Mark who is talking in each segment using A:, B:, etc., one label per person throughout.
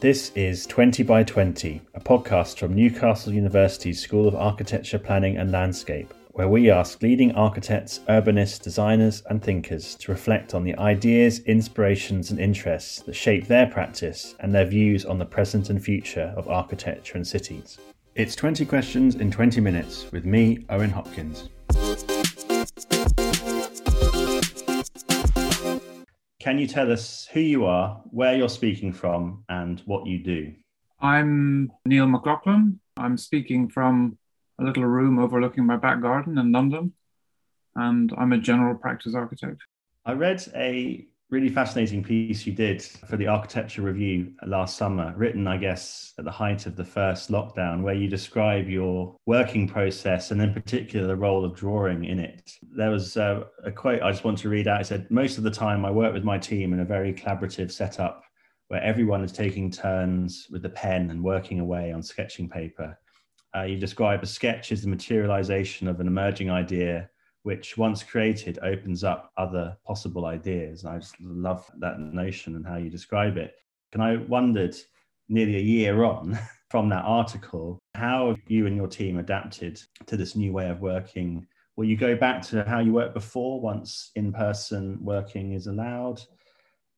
A: This is 20 by 20, a podcast from Newcastle University's School of Architecture, Planning and Landscape, where we ask leading architects, urbanists, designers, and thinkers to reflect on the ideas, inspirations, and interests that shape their practice and their views on the present and future of architecture and cities. It's 20 questions in 20 minutes with me, Owen Hopkins. Can you tell us who you are, where you're speaking from, and what you do?
B: I'm Niall McLaughlin. I'm speaking from a little room overlooking my back garden in London, and I'm a general practice architect.
A: I read a really fascinating piece you did for the Architecture Review last summer, written, I guess, at the height of the first lockdown, where you describe your working process and, in particular, the role of drawing in it. There was uh, a quote I just want to read out. It said, Most of the time, I work with my team in a very collaborative setup where everyone is taking turns with the pen and working away on sketching paper. Uh, you describe a sketch as the materialization of an emerging idea which once created opens up other possible ideas. And I just love that notion and how you describe it. And I wondered, nearly a year on from that article, how you and your team adapted to this new way of working. Will you go back to how you worked before once in person working is allowed?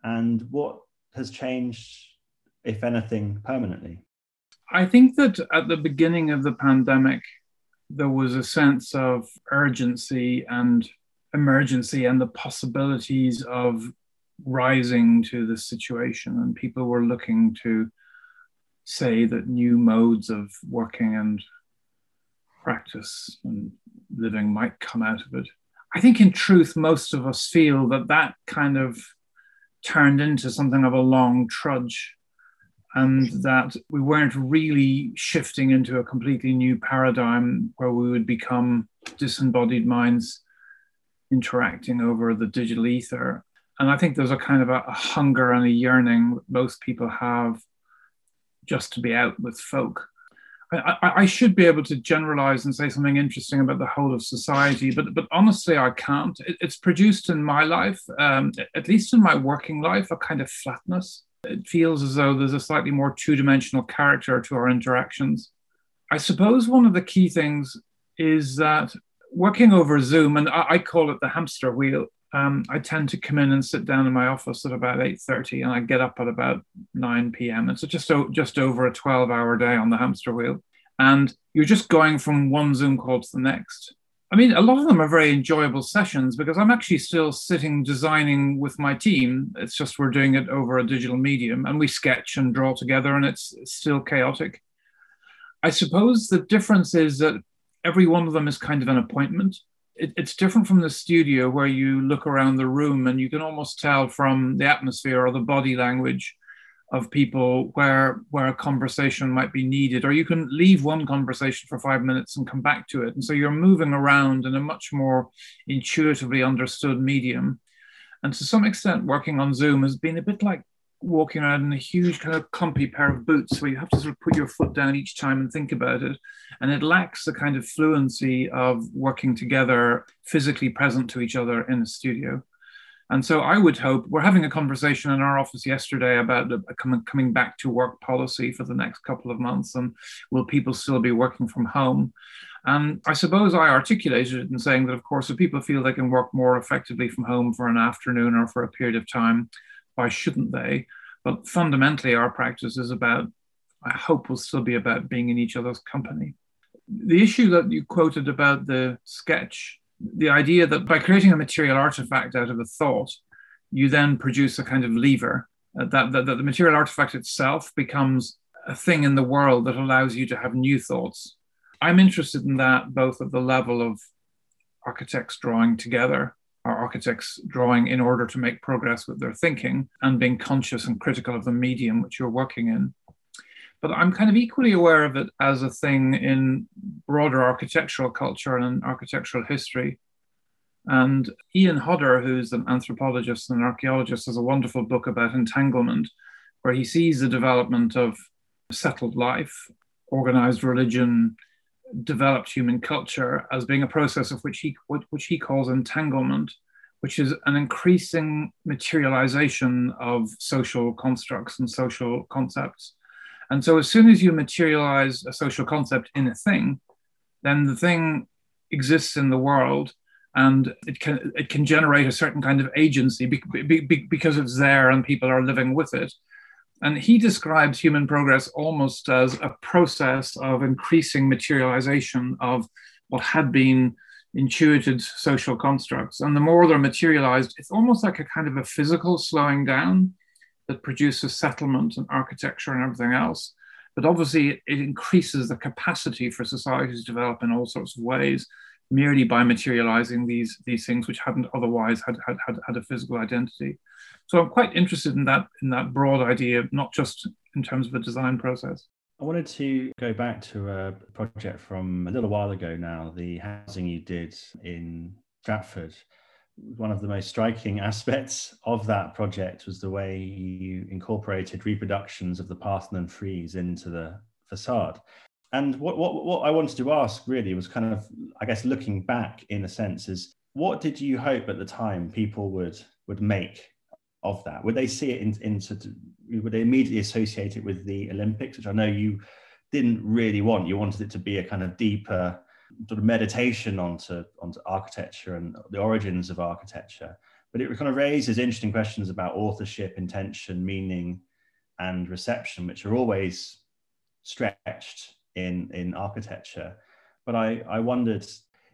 A: And what has changed, if anything, permanently?
B: I think that at the beginning of the pandemic, there was a sense of urgency and emergency and the possibilities of rising to the situation. And people were looking to say that new modes of working and practice and living might come out of it. I think, in truth, most of us feel that that kind of turned into something of a long trudge and that we weren't really shifting into a completely new paradigm where we would become disembodied minds interacting over the digital ether. And I think there's a kind of a, a hunger and a yearning that most people have just to be out with folk. I, I, I, should be able to generalize and say something interesting about the whole of society, but but honestly, I can't. It, it's produced in my life, um, at least in my working life, a kind of flatness it feels as though there's a slightly more two dimensional character to our interactions. I suppose one of the key things is that working over Zoom, and I, I call it the hamster wheel. Um, I tend to come in and sit down in my office at about 8.30 and I get up at about 9 p.m. It's just, just over a 12 hour day on the hamster wheel. And you're just going from one Zoom call to the next. I mean, a lot of them are very enjoyable sessions because I'm actually still sitting designing with my team. It's just we're doing it over a digital medium and we sketch and draw together and it's, still chaotic. I suppose the difference is that every one of them is kind of an appointment. It, it's different from the studio where you look around the room and you can almost tell from the atmosphere or the body language of people where where a conversation might be needed or you can leave one conversation for five minutes and come back to it. And so you're moving around in a much more intuitively understood medium. And to some extent working on zoom has been a bit like walking around in a huge kind of clumpy pair of boots where you have to sort of put your foot down each time and think about it. And it lacks the kind of fluency of working together physically present to each other in a studio and so I would hope we're having a conversation in our office yesterday about coming, coming back to work policy for the next couple of months. And will people still be working from home? And I suppose I articulated it in saying that, of course, if people feel they can work more effectively from home for an afternoon or for a period of time, why shouldn't they? But fundamentally, our practice is about, I hope, will still be about being in each other's company. The issue that you quoted about the sketch the idea that by creating a material artifact out of a thought, you then produce a kind of lever, uh, that, that, that the material artifact itself becomes a thing in the world that allows you to have new thoughts. I'm interested in that both at the level of architects drawing together, or architects drawing in order to make progress with their thinking, and being conscious and critical of the medium which you're working in but I'm kind of equally aware of it as a thing in broader architectural culture and architectural history. And Ian Hodder, who's an anthropologist and an archaeologist, has a wonderful book about entanglement, where he sees the development of settled life, organized religion, developed human culture as being a process of which he which he calls entanglement, which is an increasing materialization of social constructs and social concepts. And so, as soon as you materialize a social concept in a thing, then the thing exists in the world and it can it can generate a certain kind of agency be, be, be, because it's there and people are living with it. And he describes human progress almost as a process of increasing materialization of what had been intuited social constructs. And the more they're materialized it's almost like a kind of a physical slowing down that produces settlement and architecture and everything else but obviously it increases the capacity for societies to develop in all sorts of ways merely by materializing these these things which hadn't otherwise had had, had, had a physical identity. So I'm quite interested in that in that broad idea, not just in terms of the design process.
A: I wanted to go back to a project from a little while ago now, the housing you did in Stratford. One of the most striking aspects of that project was the way you incorporated reproductions of the Parthenon frieze into the facade and what, what what I wanted to ask really was kind of, I guess, looking back in a sense, is what did you hope at the time people would would make of that? Would they see it in, into would they immediately associate it with the Olympics, which I know you didn't really want. You wanted it to be a kind of deeper sort of meditation onto onto architecture and the origins of architecture. But it kind of raises interesting questions about authorship, intention, meaning, and reception, which are always stretched in in architecture. But I I wondered,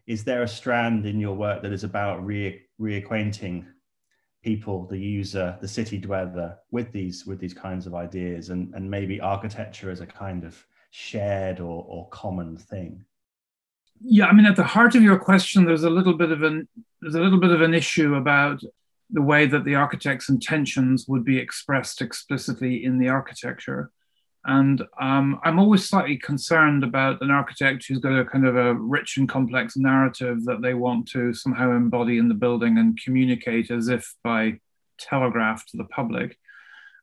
A: is there a strand in your work that is about re, reacquainting people, the user, the city dweller, with these with these kinds of ideas, and and maybe architecture as a kind of shared or, or common thing?
B: Yeah, I mean, at the heart of your question, there's a little bit of an there's a little bit of an issue about the way that the architect's intentions would be expressed explicitly in the architecture. And um, I'm always slightly concerned about an architect who's got a kind of a rich and complex narrative that they want to somehow embody in the building and communicate as if by telegraph to the public.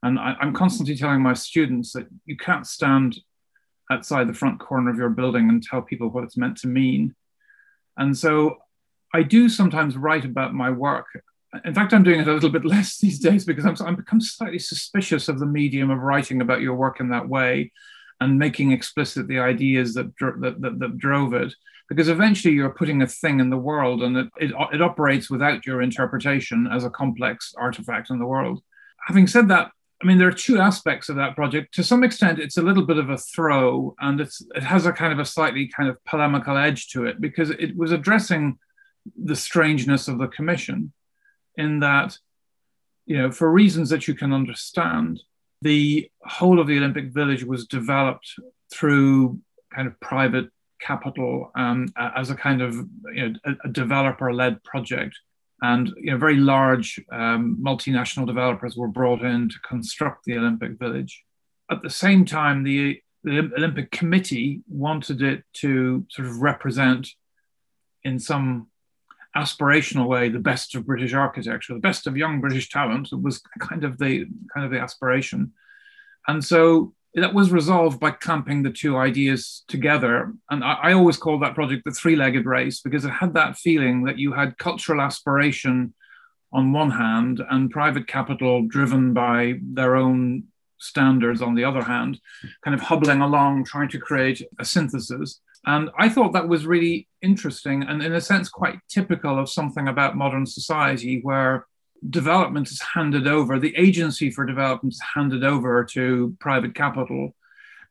B: And I, I'm constantly telling my students that you can't stand outside the front corner of your building and tell people what it's meant to mean. And so I do sometimes write about my work in fact, I'm doing it a little bit less these days because I'm, I'm become slightly suspicious of the medium of writing about your work in that way and making explicit the ideas that, that, that, that drove it. Because eventually you're putting a thing in the world and it, it, it operates without your interpretation as a complex artifact in the world. Having said that, I mean, there are two aspects of that project. To some extent, it's a little bit of a throw, and it's it has a kind of a slightly kind of polemical edge to it because it was addressing the strangeness of the commission in that, you know, for reasons that you can understand, the whole of the Olympic Village was developed through kind of private capital um, as a kind of you know, a, a developer-led project. And you know, very large um, multinational developers were brought in to construct the Olympic Village. At the same time, the, the Olympic Committee wanted it to sort of represent, in some aspirational way the best of British architecture, the best of young British talent. It was kind of the kind of the aspiration, and so that was resolved by clamping the two ideas together. And I, I always call that project the three-legged race because it had that feeling that you had cultural aspiration on one hand and private capital driven by their own standards on the other hand, kind of hobbling along, trying to create a synthesis. And I thought that was really interesting and, in a sense, quite typical of something about modern society where development is handed over, the agency for development is handed over to private capital.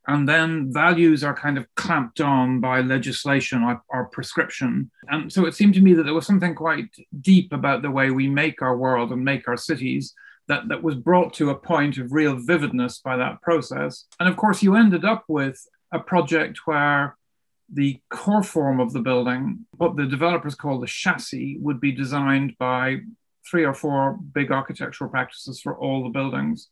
B: And then values are kind of clamped on by legislation or, or, prescription. And so it seemed to me that there was something quite deep about the way we make our world and make our cities that, that was brought to a point of real vividness by that process. And of course, you ended up with a project where the core form of the building, what the developers call the chassis, would be designed by three or four big architectural practices for all the buildings.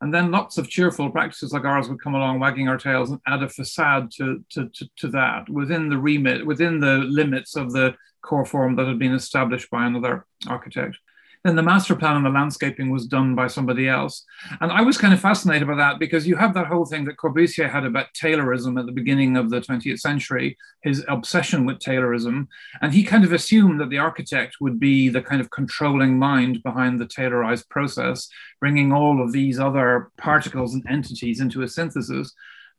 B: And then lots of cheerful practices like ours would come along, wagging our tails, and add a facade to, to, to, to that within the remit, within the limits of the core form that had been established by another architect. Then the master plan and the landscaping was done by somebody else. And I was kind of fascinated by that because you have that whole thing that Corbusier had about Taylorism at the beginning of the 20th century, his obsession with Taylorism. And he kind of assumed that the architect would be the kind of controlling mind behind the Taylorized process, bringing all of these other particles and entities into a synthesis.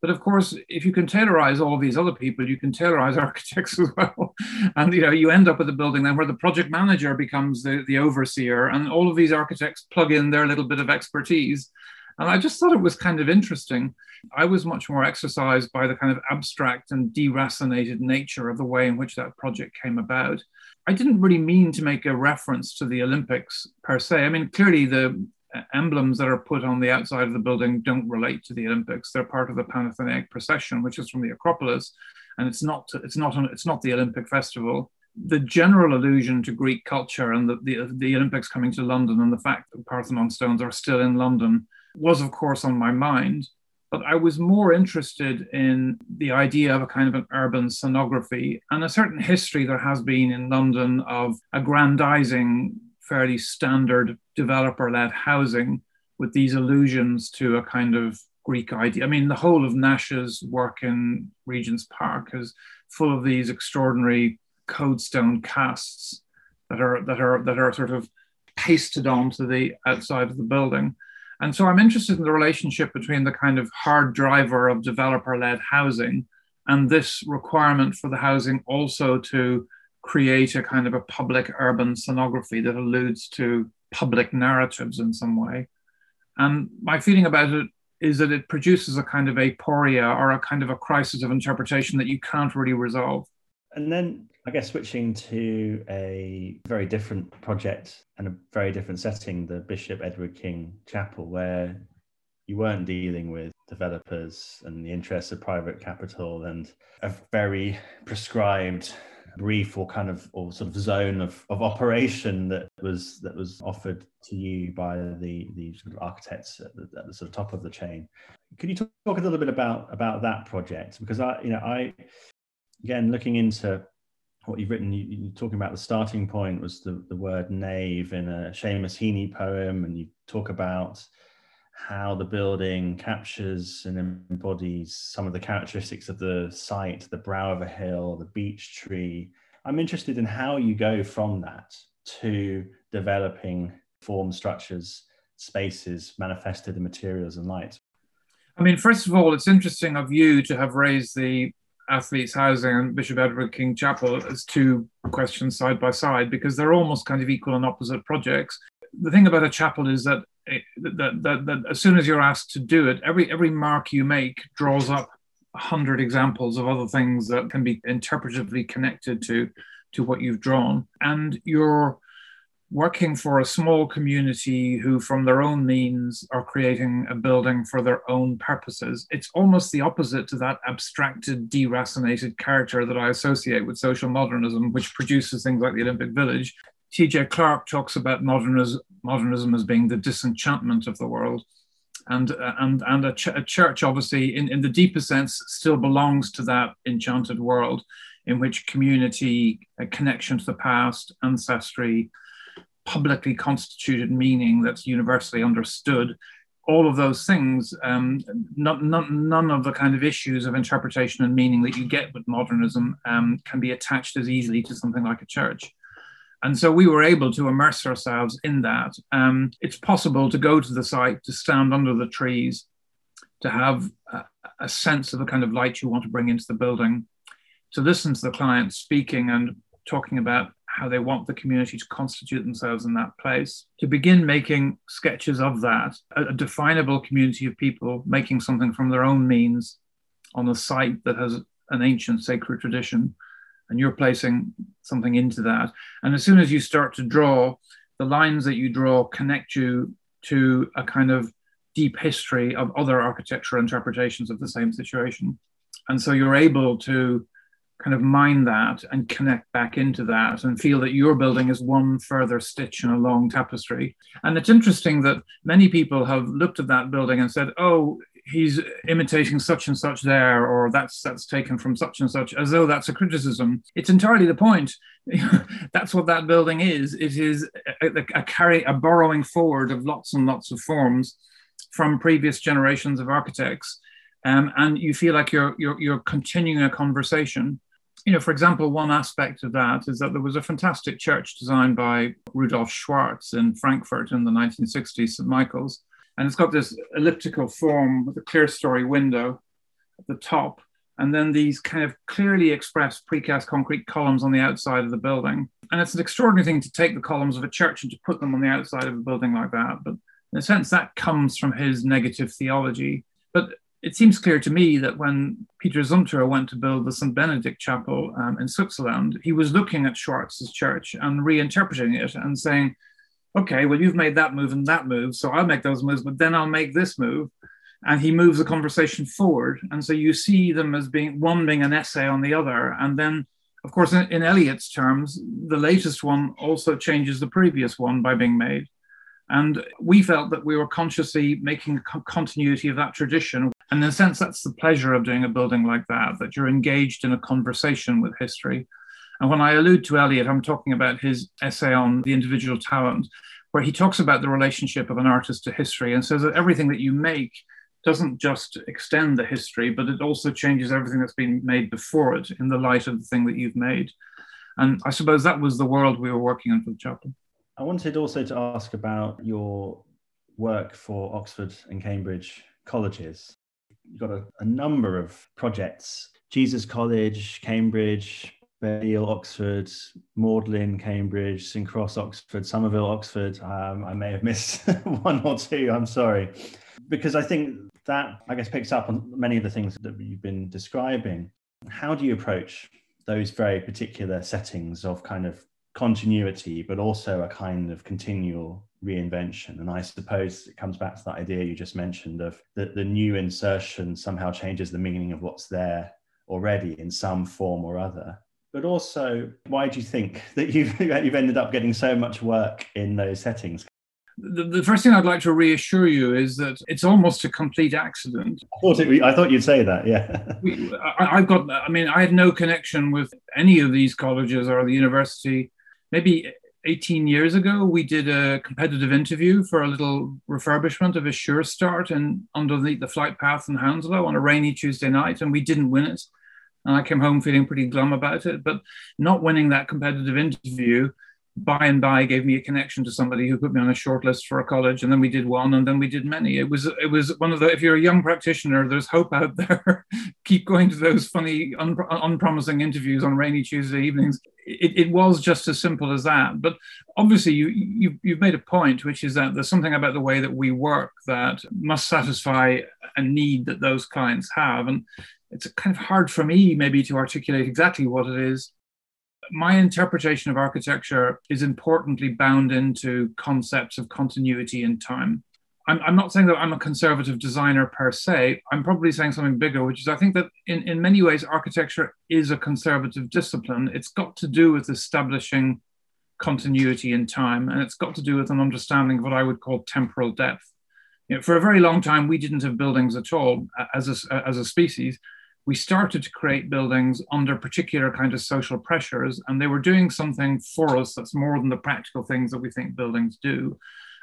B: But of course, if you can Taylorize all these other people, you can Taylorize architects as well. And you know, you end up with a building then where the project manager becomes the, the overseer, and all of these architects plug in their little bit of expertise. And I just thought it was kind of interesting. I was much more exercised by the kind of abstract and deracinated nature of the way in which that project came about. I didn't really mean to make a reference to the Olympics per se. I mean, clearly the Uh, emblems that are put on the outside of the building don't relate to the Olympics. They're part of the Panathenaic procession, which is from the Acropolis, and it's not it's not it's not the Olympic festival. The general allusion to Greek culture and the, the, the Olympics coming to London and the fact that Parthenon stones are still in London was, of course, on my mind. But I was more interested in the idea of a kind of an urban scenography and a certain history there has been in London of aggrandizing fairly standard developer led housing with these allusions to a kind of Greek idea. I mean, the whole of Nash's work in Regent's Park is full of these extraordinary Coade stone casts that are that are that are sort of pasted onto the outside of the building. And so I'm interested in the relationship between the kind of hard driver of developer led housing and this requirement for the housing also to create a kind of a public urban scenography that alludes to public narratives in some way. And my feeling about it is that it produces a kind of aporia or a kind of a crisis of interpretation that you can't really resolve.
A: And then I guess switching to a very different project and a very different setting, the Bishop Edward King Chapel, where you weren't dealing with developers and the interests of private capital and a very prescribed brief or kind of or sort of zone of, of operation that was that was offered to you by the the sort of architects at the, at the sort of top of the chain. Could you talk, talk a little bit about about that project? Because I, you know, I again looking into what you've written, you, you're talking about the starting point was the, the word nave in a Seamus Heaney poem, and you talk about how the building captures and embodies some of the characteristics of the site, the brow of a hill, the beech tree. I'm interested in how you go from that to developing form structures, spaces manifested in materials and light.
B: I mean, first of all, it's interesting of you to have raised the athletes' housing and Bishop Edward King Chapel as two questions side by side because they're almost kind of equal and opposite projects. The thing about a chapel is that Eh, that, that, that as soon as you're asked to do it, every every mark you make draws up a hundred examples of other things that can be interpretively connected to to what you've drawn, and you're working for a small community who, from their own means, are creating a building for their own purposes. It's almost the opposite to that abstracted, deracinated character that I associate with social modernism, which produces things like the Olympic Village. T.J. Clark talks about modernism, modernism as being the disenchantment of the world. And, uh, and, and a, ch- a, church, obviously, in, in the deeper sense, still belongs to that enchanted world in which community, a connection to the past, ancestry, publicly constituted meaning that's universally understood, all of those things, um, not, not, none of the kind of issues of interpretation and meaning that you get with modernism um, can be attached as easily to something like a church. And so we were able to immerse ourselves in that. Um, it's possible to go to the site, to stand under the trees, to have a, a sense of the kind of light you want to bring into the building, to listen to the client speaking and talking about how they want the community to constitute themselves in that place, to begin making sketches of that, a, a definable community of people making something from their own means on a site that has an ancient sacred tradition and you're placing something into that. And as soon as you start to draw, the lines that you draw connect you to a kind of deep history of other architectural interpretations of the same situation. And so you're able to kind of mine that and connect back into that and feel that your building is one further stitch in a long tapestry. And it's interesting that many people have looked at that building and said, oh, he's imitating such and such there, or that's that's taken from such and such, as though that's a criticism. It's entirely the point. that's what that building is. It is a, a, carry a borrowing forward of lots and lots of forms from previous generations of architects, um, and you feel like you're, you're you're continuing a conversation. You know, for example, one aspect of that is that there was a fantastic church designed by Rudolf Schwarz in Frankfurt in the 1960s, St. Michael's, and it's got this elliptical form with a clerestory window at the top, and then these kind of clearly expressed precast concrete columns on the outside of the building. And it's an extraordinary thing to take the columns of a church and to put them on the outside of a building like that. But in a sense, that comes from his negative theology. But it seems clear to me that when Peter Zumthor went to build the St. Benedict Chapel um, in Switzerland, he was looking at Schwarz's church and reinterpreting it and saying, okay, well, you've made that move and that move, so I'll make those moves, but then I'll make this move. And he moves the conversation forward. And so you see them as being one being an essay on the other. And then, of course, in, in Eliot's terms, the latest one also changes the previous one by being made. And we felt that we were consciously making a continuity of that tradition. And in a sense, that's the pleasure of doing a building like that, that you're engaged in a conversation with history and when I allude to Eliot, I'm talking about his essay on the individual talent, where he talks about the relationship of an artist to history and says that everything that you make doesn't just extend the history, but it also changes everything that's been made before it in the light of the thing that you've made. And I suppose that was the world we were working in for the chapel.
A: I wanted also to ask about your work for Oxford and Cambridge colleges. You've got a, a number of projects Jesus College, Cambridge, Balliol, Oxford, Magdalene, Cambridge, St Cross, Oxford, Somerville, Oxford. Um, I may have missed one or two. I'm sorry, because I think that I guess picks up on many of the things that you've been describing. How do you approach those very particular settings of kind of continuity, but also a kind of continual reinvention? And I suppose it comes back to that idea you just mentioned of that the new insertion somehow changes the meaning of what's there already in some form or other but also why do you think that you've, you've ended up getting so much work in those settings?
B: The, the, first thing I'd like to reassure you is that it's almost a complete accident.
A: I thought, it, I thought you'd say that, yeah.
B: we, I, I've got, I mean, I had no connection with any of these colleges or the university. Maybe 18 years ago, we did a competitive interview for a little refurbishment of a Sure Start and underneath the flight path in Hounslow on a rainy Tuesday night, and we didn't win it. And I came home feeling pretty glum about it. But not winning that competitive interview by and by gave me a connection to somebody who put me on a short list for a college. And then we did one and then we did many. It was it was one of the if you're a young practitioner there's hope out there. Keep going to those funny un, unpromising interviews on rainy tuesday evenings. It, it was just as simple as that. But obviously you, you you've made a point which is that there's something about the way that we work that must satisfy a need that those clients have. And it's kind of hard for me maybe to articulate exactly what it is. My interpretation of architecture is importantly bound into concepts of continuity in time. I'm, I'm, not saying that I'm a conservative designer per se. I'm probably saying something bigger, which is I think that in, in many ways, architecture is a conservative discipline. It's got to do with establishing continuity in time, and it's got to do with an understanding of what I would call temporal depth. You know, for a very long time, we didn't have buildings at all as a, as a species we started to create buildings under particular kind of social pressures and they were doing something for us that's more than the practical things that we think buildings do.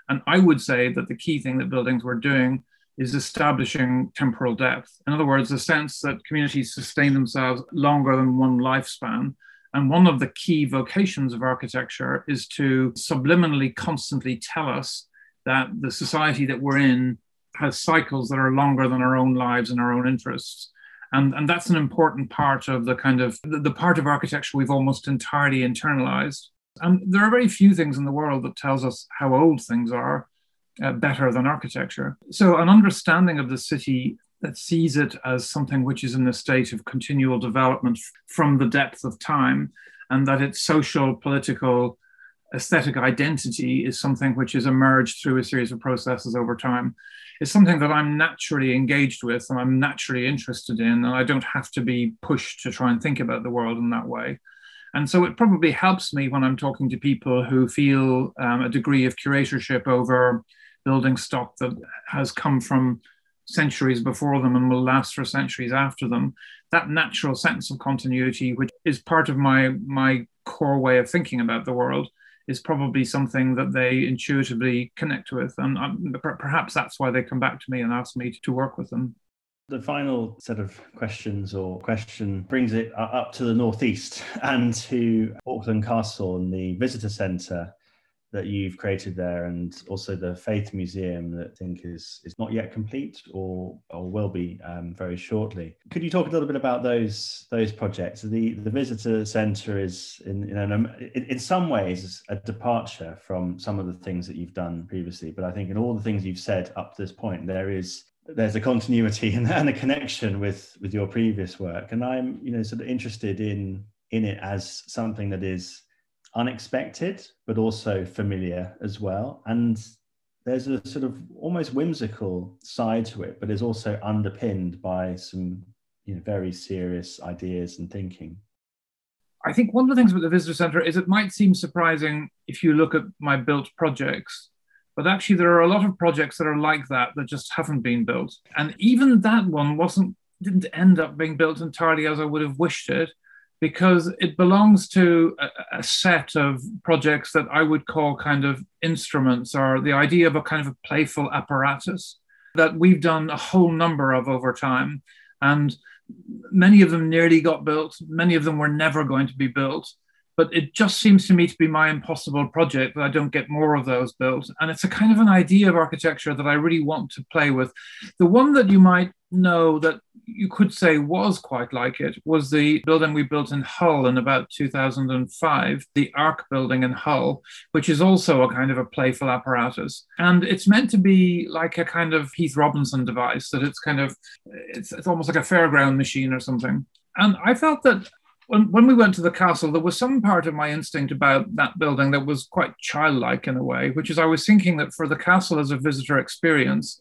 B: And i would say that the key thing that buildings were doing is establishing temporal depth. In other words the sense that communities sustain themselves longer than one lifespan. And one of the key vocations of architecture is to subliminally constantly tell us that the society that we're in has cycles that are longer than our own lives and our own interests and, and that's an important part of the kind of the, the part of architecture we've almost entirely internalized. And there are very few things in the world that tells us how old things are uh, better than architecture. So an understanding of the city that sees it as something which is in a state of continual development from the depth of time, and that its social, political, aesthetic identity is something which has emerged through a series of processes over time It's something that I'm naturally engaged with and I'm naturally interested in, and I don't have to be pushed to try and think about the world in that way. And so it probably helps me when I'm talking to people who feel um, a degree of curatorship over building stock that has come from centuries before them and will last for centuries after them. That natural sense of continuity, which is part of my my core way of thinking about the world, is probably something that they intuitively connect with, and um, perhaps that's why they come back to me and ask me to work with them.
A: The final set of questions or question brings it up to the northeast and to Auckland Castle and the visitor centre that you've created there and also the Faith Museum that I think is, is not yet complete or, or will be um, very shortly. Could you talk a little bit about those those projects? The the visitor centre is in, in, an, in, in some ways a departure from some of the things that you've done previously, but I think in all the things you've said up to this point, there is there's a continuity and, and a connection with with your previous work. And I'm you know sort of interested in in it as something that is unexpected, but also familiar as well. And there's a sort of almost whimsical side to it, but is also underpinned by some you know, very serious ideas and thinking.
B: I think one of the things with the visitor center is it might seem surprising if you look at my built projects, but actually there are a lot of projects that are like that that just haven't been built. And even that one wasn't didn't end up being built entirely as I would have wished it because it belongs to a, a, set of projects that I would call kind of instruments or the idea of a kind of a playful apparatus that we've done a whole number of over time. And many of them nearly got built, many of them were never going to be built. But it just seems to me to be my impossible project that I don't get more of those built. And it's a kind of an idea of architecture that I really want to play with. The one that you might know that you could say was quite like it was the building we built in Hull in about 2005, the Ark building in Hull, which is also a kind of a playful apparatus. And it's meant to be like a kind of Heath Robinson device, that it's kind of, it's, it's almost like a fairground machine or something. And I felt that when, when we went to the castle, there was some part of my instinct about that building that was quite childlike in a way, which is I was thinking that for the castle as a visitor experience,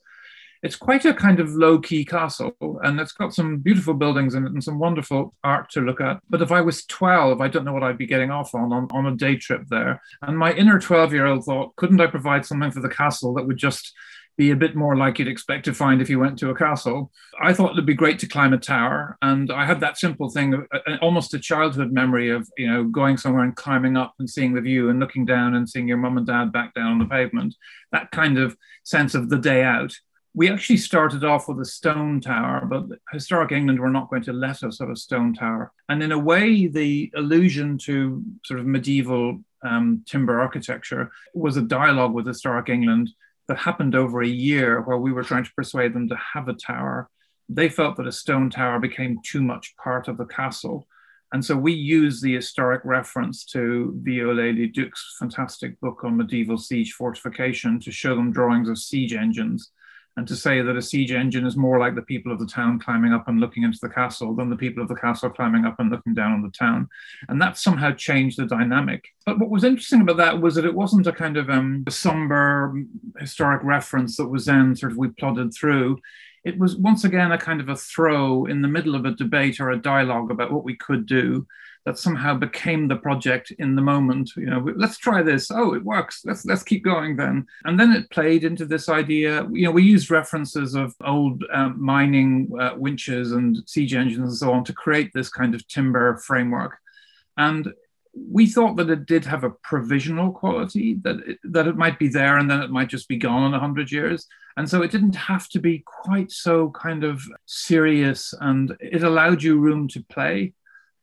B: it's quite a kind of low key castle and it's got some beautiful buildings in it and some wonderful art to look at. But if I was 12, I don't know what I'd be getting off on on, on a day trip there. And my inner 12 year old thought, couldn't I provide something for the castle that would just be a bit more like you'd expect to find if you went to a castle. I thought it'd be great to climb a tower, and I had that simple thing, almost a childhood memory of you know going somewhere and climbing up and seeing the view and looking down and seeing your mum and dad back down on the pavement. That kind of sense of the day out we actually started off with a stone tower, but Historic England were not going to let us have a stone tower. And in a way, the allusion to sort of medieval um, timber architecture was a dialogue with Historic England that happened over a year where we were trying to persuade them to have a tower. They felt that a stone tower became too much part of the castle. And so we use the historic reference to Viollet-le-Duc's fantastic book on medieval siege fortification to show them drawings of siege engines and to say that a siege engine is more like the people of the town climbing up and looking into the castle than the people of the castle climbing up and looking down on the town. And that somehow changed the dynamic. But what was interesting about that was that it wasn't a kind of um, somber historic reference that was then sort of we plodded through. It was once again a kind of a throw in the middle of a debate or a dialogue about what we could do that somehow became the project in the moment. You know, let's try this. Oh, it works. Let's let's keep going then. And then it played into this idea. You know, we used references of old um, mining uh, winches and siege engines and so on to create this kind of timber framework. And we thought that it did have a provisional quality that it, that it might be there and then it might just be gone in 100 years and so it didn't have to be quite so kind of serious and it allowed you room to play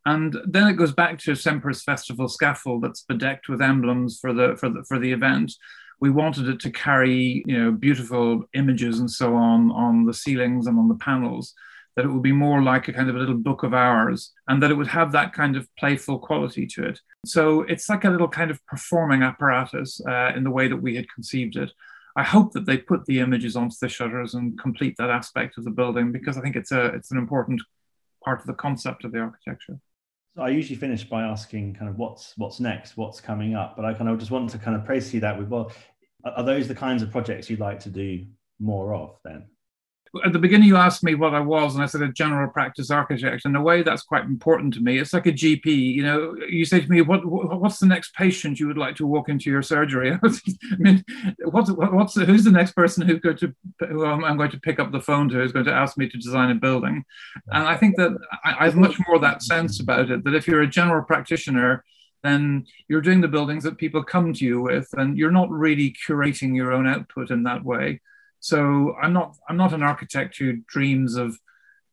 B: and then it goes back to Semper's festival scaffold that's bedecked with emblems for the for the for the event. We wanted it to carry, you know, beautiful images and so on on the ceilings and on the panels. That it would be more like a kind of a little book of hours, and that it would have that kind of playful quality to it. So it's like a little kind of performing apparatus uh, in the way that we had conceived it. I hope that they put the images onto the shutters and complete that aspect of the building because I think it's a it's an important part of the concept of the architecture.
A: So I usually finish by asking kind of what's what's next, what's coming up. But I kind of just want to kind of praise you that with well, are those the kinds of projects you'd like to do more of then?
B: At the beginning you asked me what I was, and I said a general practice architect. In a way, that's quite important to me. It's like a GP. You know, you say to me, "What what's the next patient you would like to walk into your surgery?" I mean, what's what's who's the next person who's going to who I'm going to pick up the phone to who's going to ask me to design a building? And I think that I, I have much more that sense about it. That if you're a general practitioner, then you're doing the buildings that people come to you with, and you're not really curating your own output in that way. So I'm not I'm not an architect who dreams of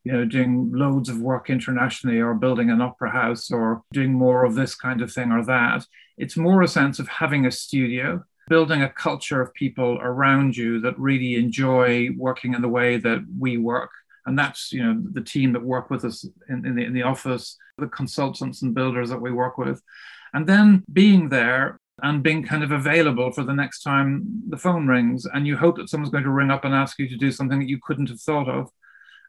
B: you know doing loads of work internationally or building an opera house or doing more of this kind of thing or that. It's more a sense of having a studio, building a culture of people around you that really enjoy working in the way that we work. And that's you know the team that work with us in, in, the, in the office, the consultants and builders that we work with. And then being there and being kind of available for the next time the phone rings and you hope that someone's going to ring up and ask you to do something that you couldn't have thought of.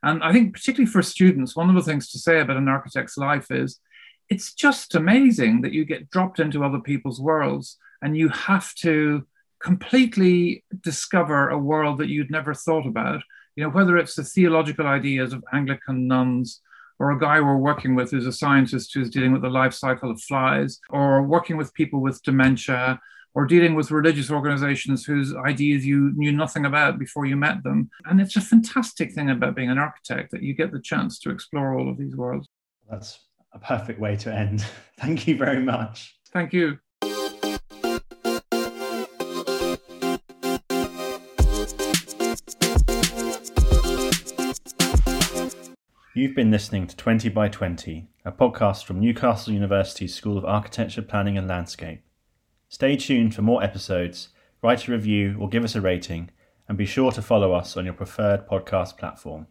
B: And i think particularly for students one of the things to say about an architect's life is it's just amazing that you get dropped into other people's worlds and you have to completely discover a world that you'd never thought about. You know whether it's the theological ideas of anglican nuns or a guy we're working with who's a scientist who's dealing with the life cycle of flies, or working with people with dementia, or dealing with religious organizations whose ideas you knew nothing about before you met them. And it's a fantastic thing about being an architect that you get the chance to explore all of these worlds.
A: That's a perfect way to end. Thank you very much.
B: Thank you.
A: You've been listening to 20 by 20, a podcast from Newcastle University's School of Architecture, Planning and Landscape. Stay tuned for more episodes, write a review or give us a rating, and be sure to follow us on your preferred podcast platform.